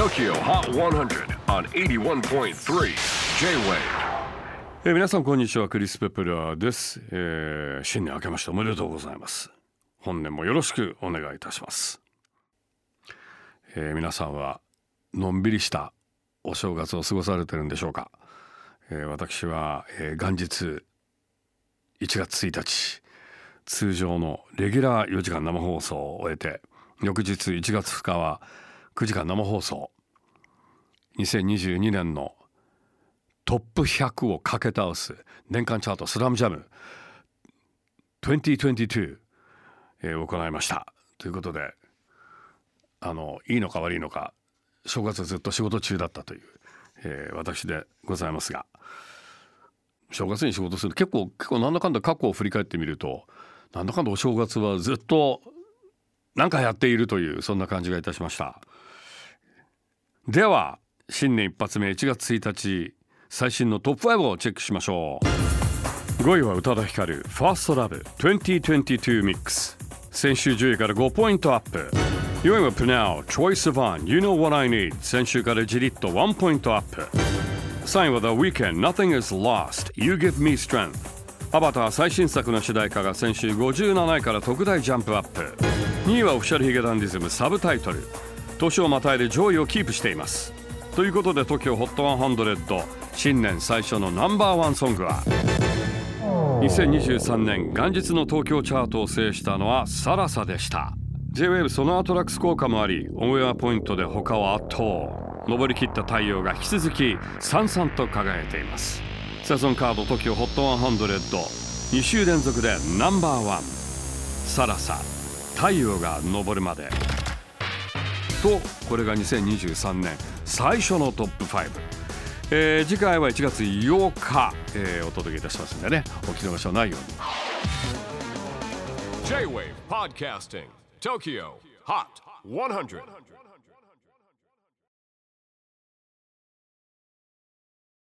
TOKYO HOT 100 on 81.3 J-WAVE. 皆さんこんにちはクリス・ペプラーです、えー新年明けましておめでとうございます。本年もよろしくお願いいたします、えー皆さんはのんびりしたお正月を過ごされてるんでしょうか、えー私は、えー元日1月1日通常のレギュラー4時間生放送を終えて翌日1月2日は9時間生放送。2022年のトップ100を駆け倒す年間チャートスラムジャム。2022、え行いました。ということであのいいのか悪いのか正月ずっと仕事中だったという、えー私でございますが正月に仕事する結構結構なんだかんだ過去を振り返ってみるとなんだかんだお正月はずっと何かやっているというそんな感じがいたしました。では新年一発目1月1日最新のトップ5をチェックしましょう。5位は宇多田ヒカル「ファーストラブ2022ミックス先週10位から5ポイントアップ。4位はプナウ Choice of One You Know What I Need 先週からじりっと1ポイントアップ。3位は The WeekendNothingIsLostYouGiveMeStrength アバター最新作の主題歌が先週57位から特大ジャンプアップ。2位はオフィシャルヒゲダンディズムサブタイトル。年をまたいで上位をキープしています。ということで TOKIOHOT100 新年最初のナンバーワンソングは2023年元日の東京チャートを制したのはサラサでした。J-WAVE そのアトラックス効果もありオンエアポイントで他を圧倒。上りきった太陽が引き続きさんさんと輝いています。セゾンカード TOKIOHOT1002 週連続でナンバーワン。サラサ太陽が昇るまで。とこれが2023年最初のトップ5、えー次回は1月8日、えーお届けいたしますんでねお聞き逃しのないように。J-WAVE PODCASTING TOKYO HOT 100